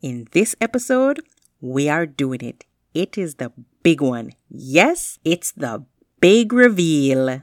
In this episode, we are doing it. It is the big one. Yes, it's the big reveal.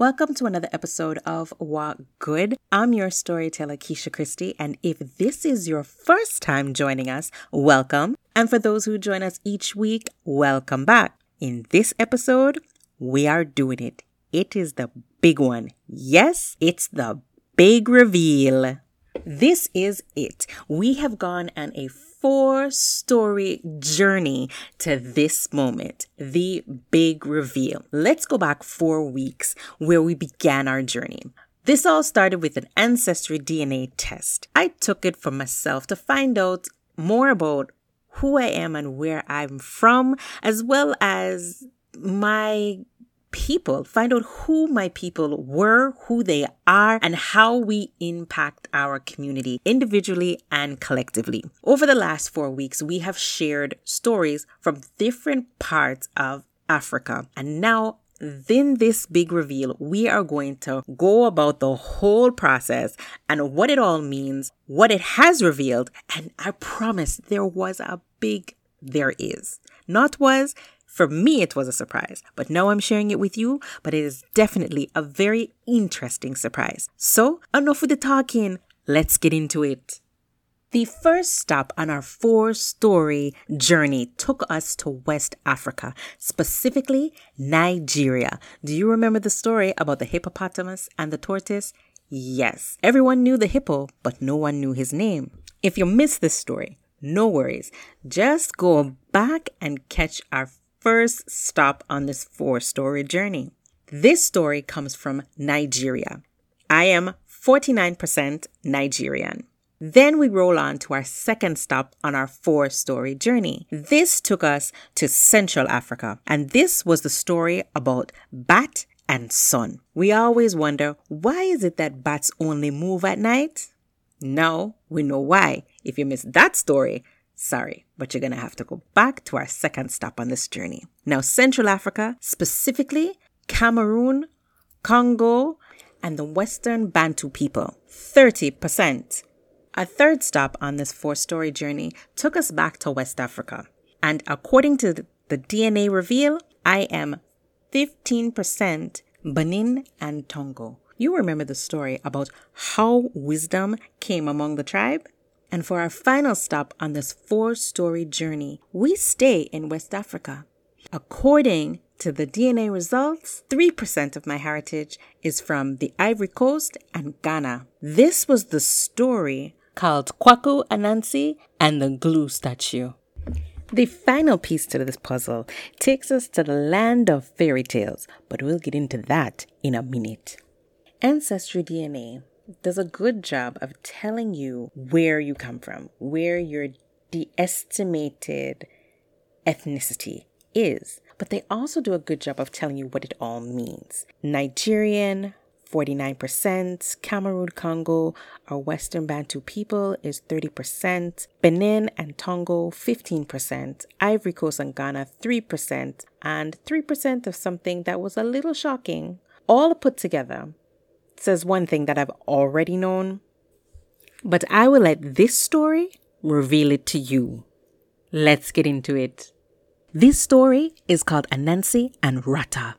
Welcome to another episode of Walk Good. I'm your storyteller, Keisha Christie, and if this is your first time joining us, welcome. And for those who join us each week, welcome back. In this episode, we are doing it. It is the big one. Yes, it's the big reveal. This is it. We have gone on a four story journey to this moment, the big reveal. Let's go back four weeks where we began our journey. This all started with an ancestry DNA test. I took it for myself to find out more about who I am and where I'm from, as well as my people, find out who my people were, who they are, and how we impact our community individually and collectively. Over the last four weeks, we have shared stories from different parts of Africa. And now in this big reveal, we are going to go about the whole process and what it all means, what it has revealed. And I promise there was a big there is. Not was, for me, it was a surprise, but now I'm sharing it with you, but it is definitely a very interesting surprise. So, enough with the talking, let's get into it. The first stop on our four story journey took us to West Africa, specifically Nigeria. Do you remember the story about the hippopotamus and the tortoise? Yes, everyone knew the hippo, but no one knew his name. If you missed this story, no worries. Just go back and catch our first stop on this four story journey. This story comes from Nigeria. I am 49% Nigerian. Then we roll on to our second stop on our four story journey. This took us to Central Africa, and this was the story about bat and sun. We always wonder why is it that bats only move at night? Now we know why. If you missed that story, Sorry, but you're going to have to go back to our second stop on this journey. Now, Central Africa, specifically Cameroon, Congo, and the Western Bantu people, 30%. A third stop on this four story journey took us back to West Africa. And according to the DNA reveal, I am 15% Benin and Tongo. You remember the story about how wisdom came among the tribe? And for our final stop on this four story journey, we stay in West Africa. According to the DNA results, 3% of my heritage is from the Ivory Coast and Ghana. This was the story called Kwaku Anansi and the Glue Statue. The final piece to this puzzle takes us to the land of fairy tales, but we'll get into that in a minute. Ancestry DNA does a good job of telling you where you come from, where your de-estimated ethnicity is. But they also do a good job of telling you what it all means. Nigerian, 49%, Cameroon, Congo, our Western Bantu people is 30%, Benin and Tongo, 15%, Ivory Coast and Ghana, 3%, and 3% of something that was a little shocking. All put together, says one thing that I've already known, but I will let this story reveal it to you. Let's get into it. This story is called Anansi and Rata.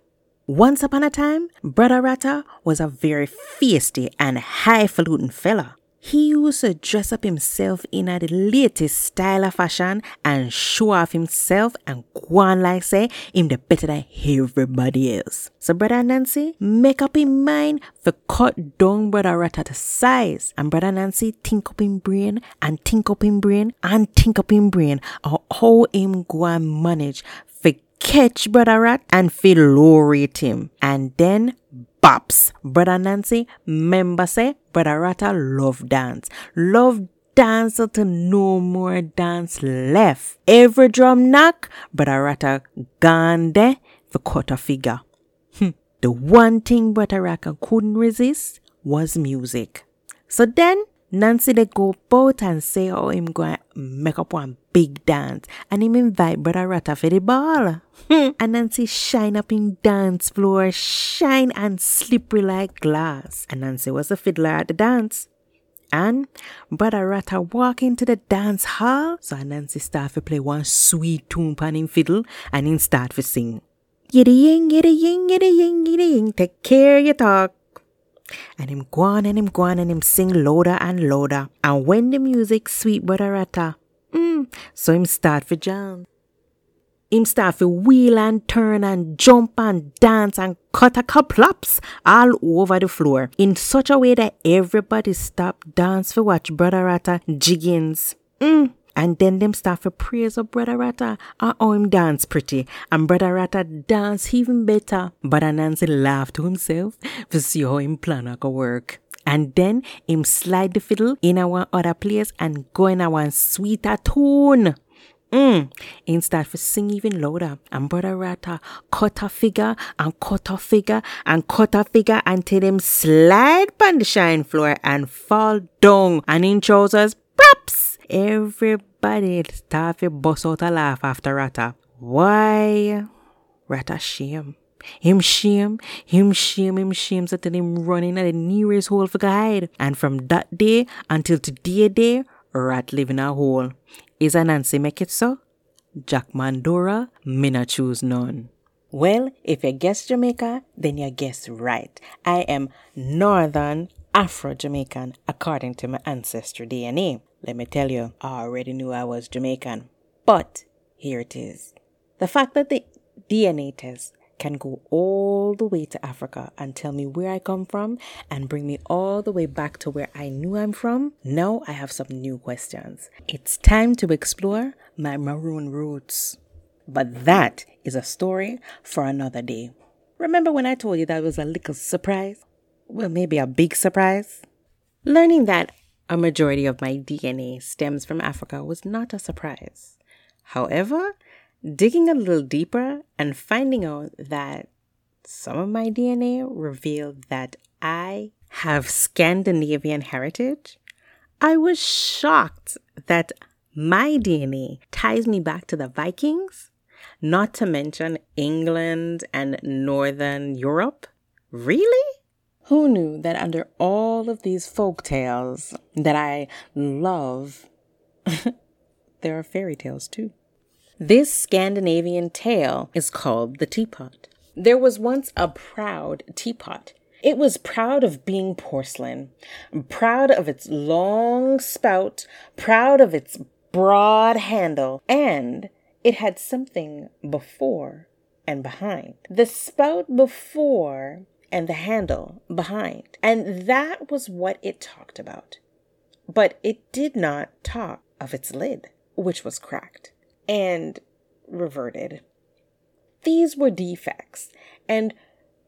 Once upon a time, Brother Rata was a very feisty and highfalutin fella. He used to dress up himself in a the latest style of fashion and show off himself and go on like say him the better than everybody else. So brother Nancy make up in mind for cut down brother Rata to size. And brother Nancy think up in brain and think up in brain and think up in brain how him go and manage for catch brother Rat and feel low rate him. And then Bops. Brother Nancy, member say, Brother Rata love dance. Love dancer to no more dance left. Every drum knock, Brother Ratta gone there for a figure. Hmm. The one thing Ratta couldn't resist was music. So then Nancy they go both and say how him going make up one big dance and him invite Brother Ratta for the ball. Hmm. and Nancy shine up in dance floor, shine and slippery like glass. And Nancy was a fiddler at the dance. And Brother Ratta walk into the dance hall. So Nancy start to play one sweet tune pan him fiddle and him start to sing. Yiddy ying, yiddy ying, yiddy ying, yiddy ying, take care you talk. And him go on and him go on and him sing louder and louder. And when the music sweet Brother Ratta, mm, so him start for jam. Him start to wheel and turn and jump and dance and cut a couple plops all over the floor in such a way that everybody stop dance for watch Brother Ratta jiggins. Mm. And then them start for praise of Brother Ratta and how him dance pretty. And Brother Ratta dance even better. But Nancy laugh to himself to see how him plan go work. And then him slide the fiddle in our other place and go in our sweeter tune. Mm. Start to sing even louder. And Brother Rata cut a figure and cut a figure and cut a figure until them slide on the shine floor and fall down. And in trousers, props. Everybody start to bust out a laugh after Rata. Why? Rata shame. Him shame, him shame, him shame, so him running at the nearest hole for hide. And from that day until today day, Rat live in a hole. Is a Nancy make it so? Jack Mandora, not choose none. Well, if you guess Jamaica, then you guess right. I am Northern Afro Jamaican according to my ancestry DNA. Let me tell you, I already knew I was Jamaican. But here it is. The fact that the DNA test can go all the way to Africa and tell me where I come from and bring me all the way back to where I knew I'm from, now I have some new questions. It's time to explore my maroon roots. But that is a story for another day. Remember when I told you that was a little surprise? Well, maybe a big surprise? Learning that a majority of my DNA stems from Africa was not a surprise. However, digging a little deeper and finding out that some of my DNA revealed that I have Scandinavian heritage, I was shocked that my DNA ties me back to the Vikings, not to mention England and Northern Europe. Really? Who knew that under all of these folk tales that I love, there are fairy tales too? This Scandinavian tale is called the teapot. There was once a proud teapot. It was proud of being porcelain, proud of its long spout, proud of its broad handle, and it had something before and behind. The spout before and the handle behind. And that was what it talked about. But it did not talk of its lid, which was cracked and reverted. These were defects, and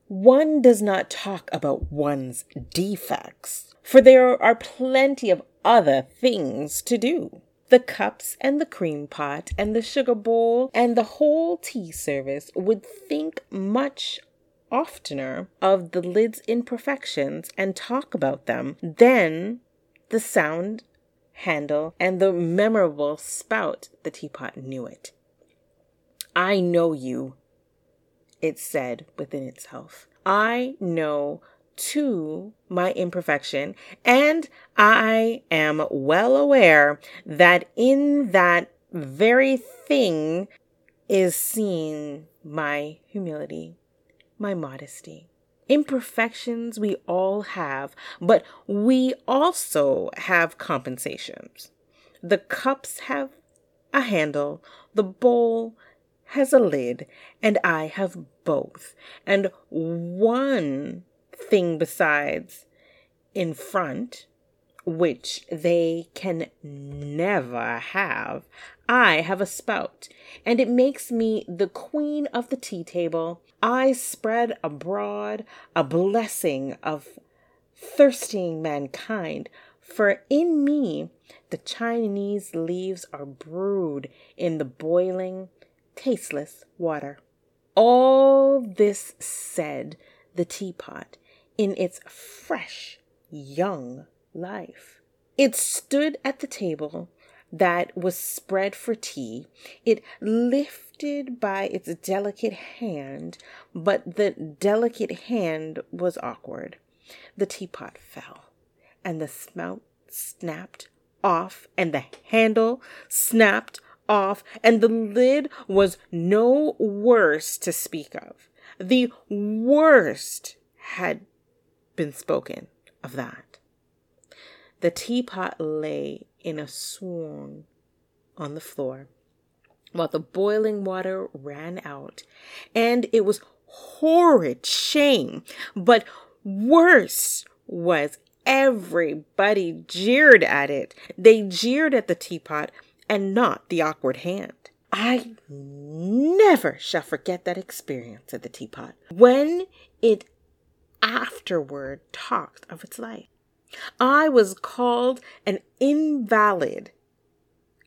one does not talk about one's defects, for there are plenty of other things to do. The cups and the cream pot and the sugar bowl and the whole tea service would think much oftener of the lid's imperfections and talk about them than the sound handle, and the memorable spout the teapot knew it. I know you, it said within itself. I know to my imperfection, and I am well aware that in that very thing is seen my humility, my modesty. Imperfections we all have, but we also have compensations. The cups have a handle, the bowl has a lid, and I have both. And one thing besides in front, which they can never have, I have a spout, and it makes me the queen of the tea table. I spread abroad a blessing of thirsting mankind For in me, the Chinese leaves are brewed in the boiling, tasteless water. All this said the teapot in its fresh, young life. It stood at the table that was spread for tea. It lifted by its delicate hand, but the delicate hand was awkward. The teapot fell, and the spout snapped off, and the handle snapped off, and the lid was no worse to speak of. The worst had been spoken of that. The teapot lay in a swoon on the floor while the boiling water ran out, and it was horrid shame. But worse was everybody jeered at it. They jeered at the teapot and not the awkward hand. I never shall forget that experience at the teapot when it afterward talked of its life. I was called an invalid,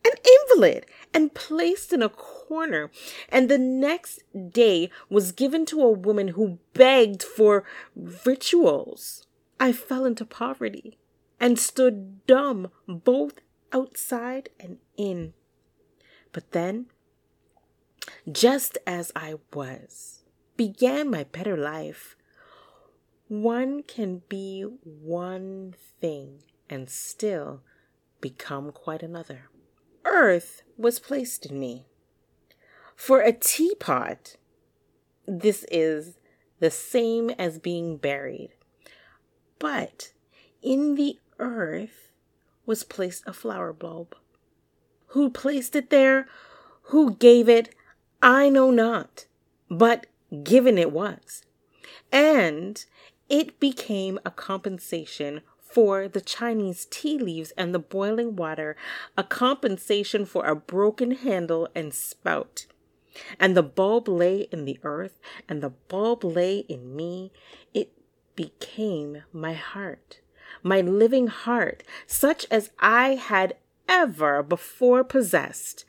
an invalid, and placed in a corner, and the next day was given to a woman who begged for rituals. I fell into poverty and stood dumb both outside and in. But then just as I was, began my better life. One can be one thing and still become quite another. Earth was placed in me. For a teapot, this is the same as being buried. But in the earth was placed a flower bulb. Who placed it there? Who gave it? I know not, but given it was. And it became a compensation for the Chinese tea leaves and the boiling water, a compensation for a broken handle and spout. And the bulb lay in the earth, and the bulb lay in me. It became my heart, my living heart, such as I had ever before possessed.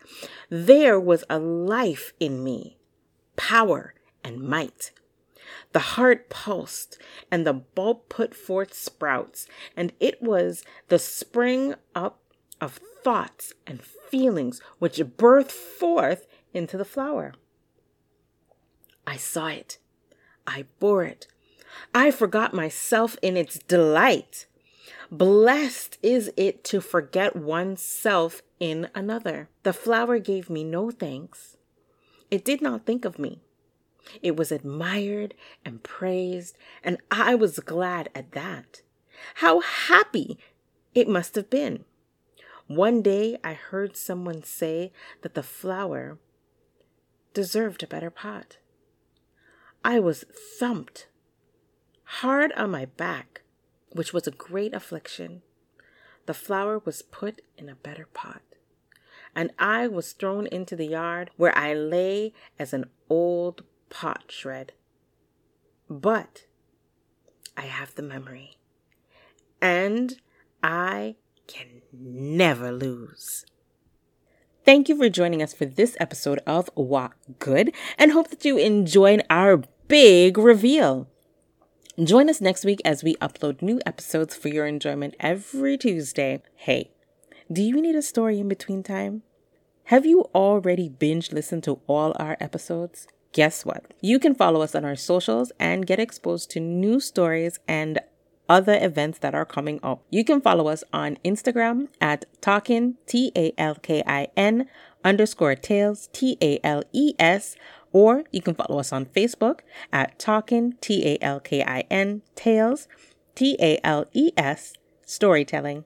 There was a life in me, power and might. The heart pulsed, and the bulb put forth sprouts, and it was the spring up of thoughts and feelings which birthed forth into the flower. I saw it. I bore it. I forgot myself in its delight. Blessed is it to forget oneself in another. The flower gave me no thanks. It did not think of me. It was admired and praised, and I was glad at that. How happy it must have been. One day I heard someone say that the flower deserved a better pot. I was thumped hard on my back which was a great affliction. The flower was put in a better pot, and I was thrown into the yard where I lay as an old pot shred. But I have the memory, and I can never lose. Thank you for joining us for this episode of Walk Good, and hope that you enjoyed our big reveal. Join us next week as we upload new episodes for your enjoyment every Tuesday. Hey, do you need a story in between time? Have you already binge listened to all our episodes? Guess what? You can follow us on our socials and get exposed to new stories and other events that are coming up. You can follow us on Instagram at Talkin, T A L K I N underscore Tales, T A L E S or you can follow us on Facebook at Talkin, T A L K I N, Tales, T A L E S, Storytelling.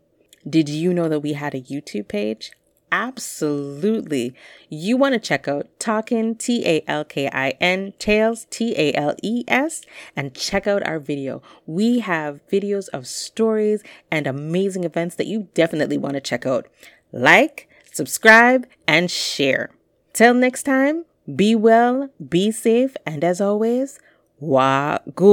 Did you know that we had a YouTube page? Absolutely. You want to check out Talkin, T A L K I N, Tales, T A L E S, and check out our video. We have videos of stories and amazing events that you definitely want to check out. Like, subscribe, and share. Till next time, be well, be safe, and as always, walk good.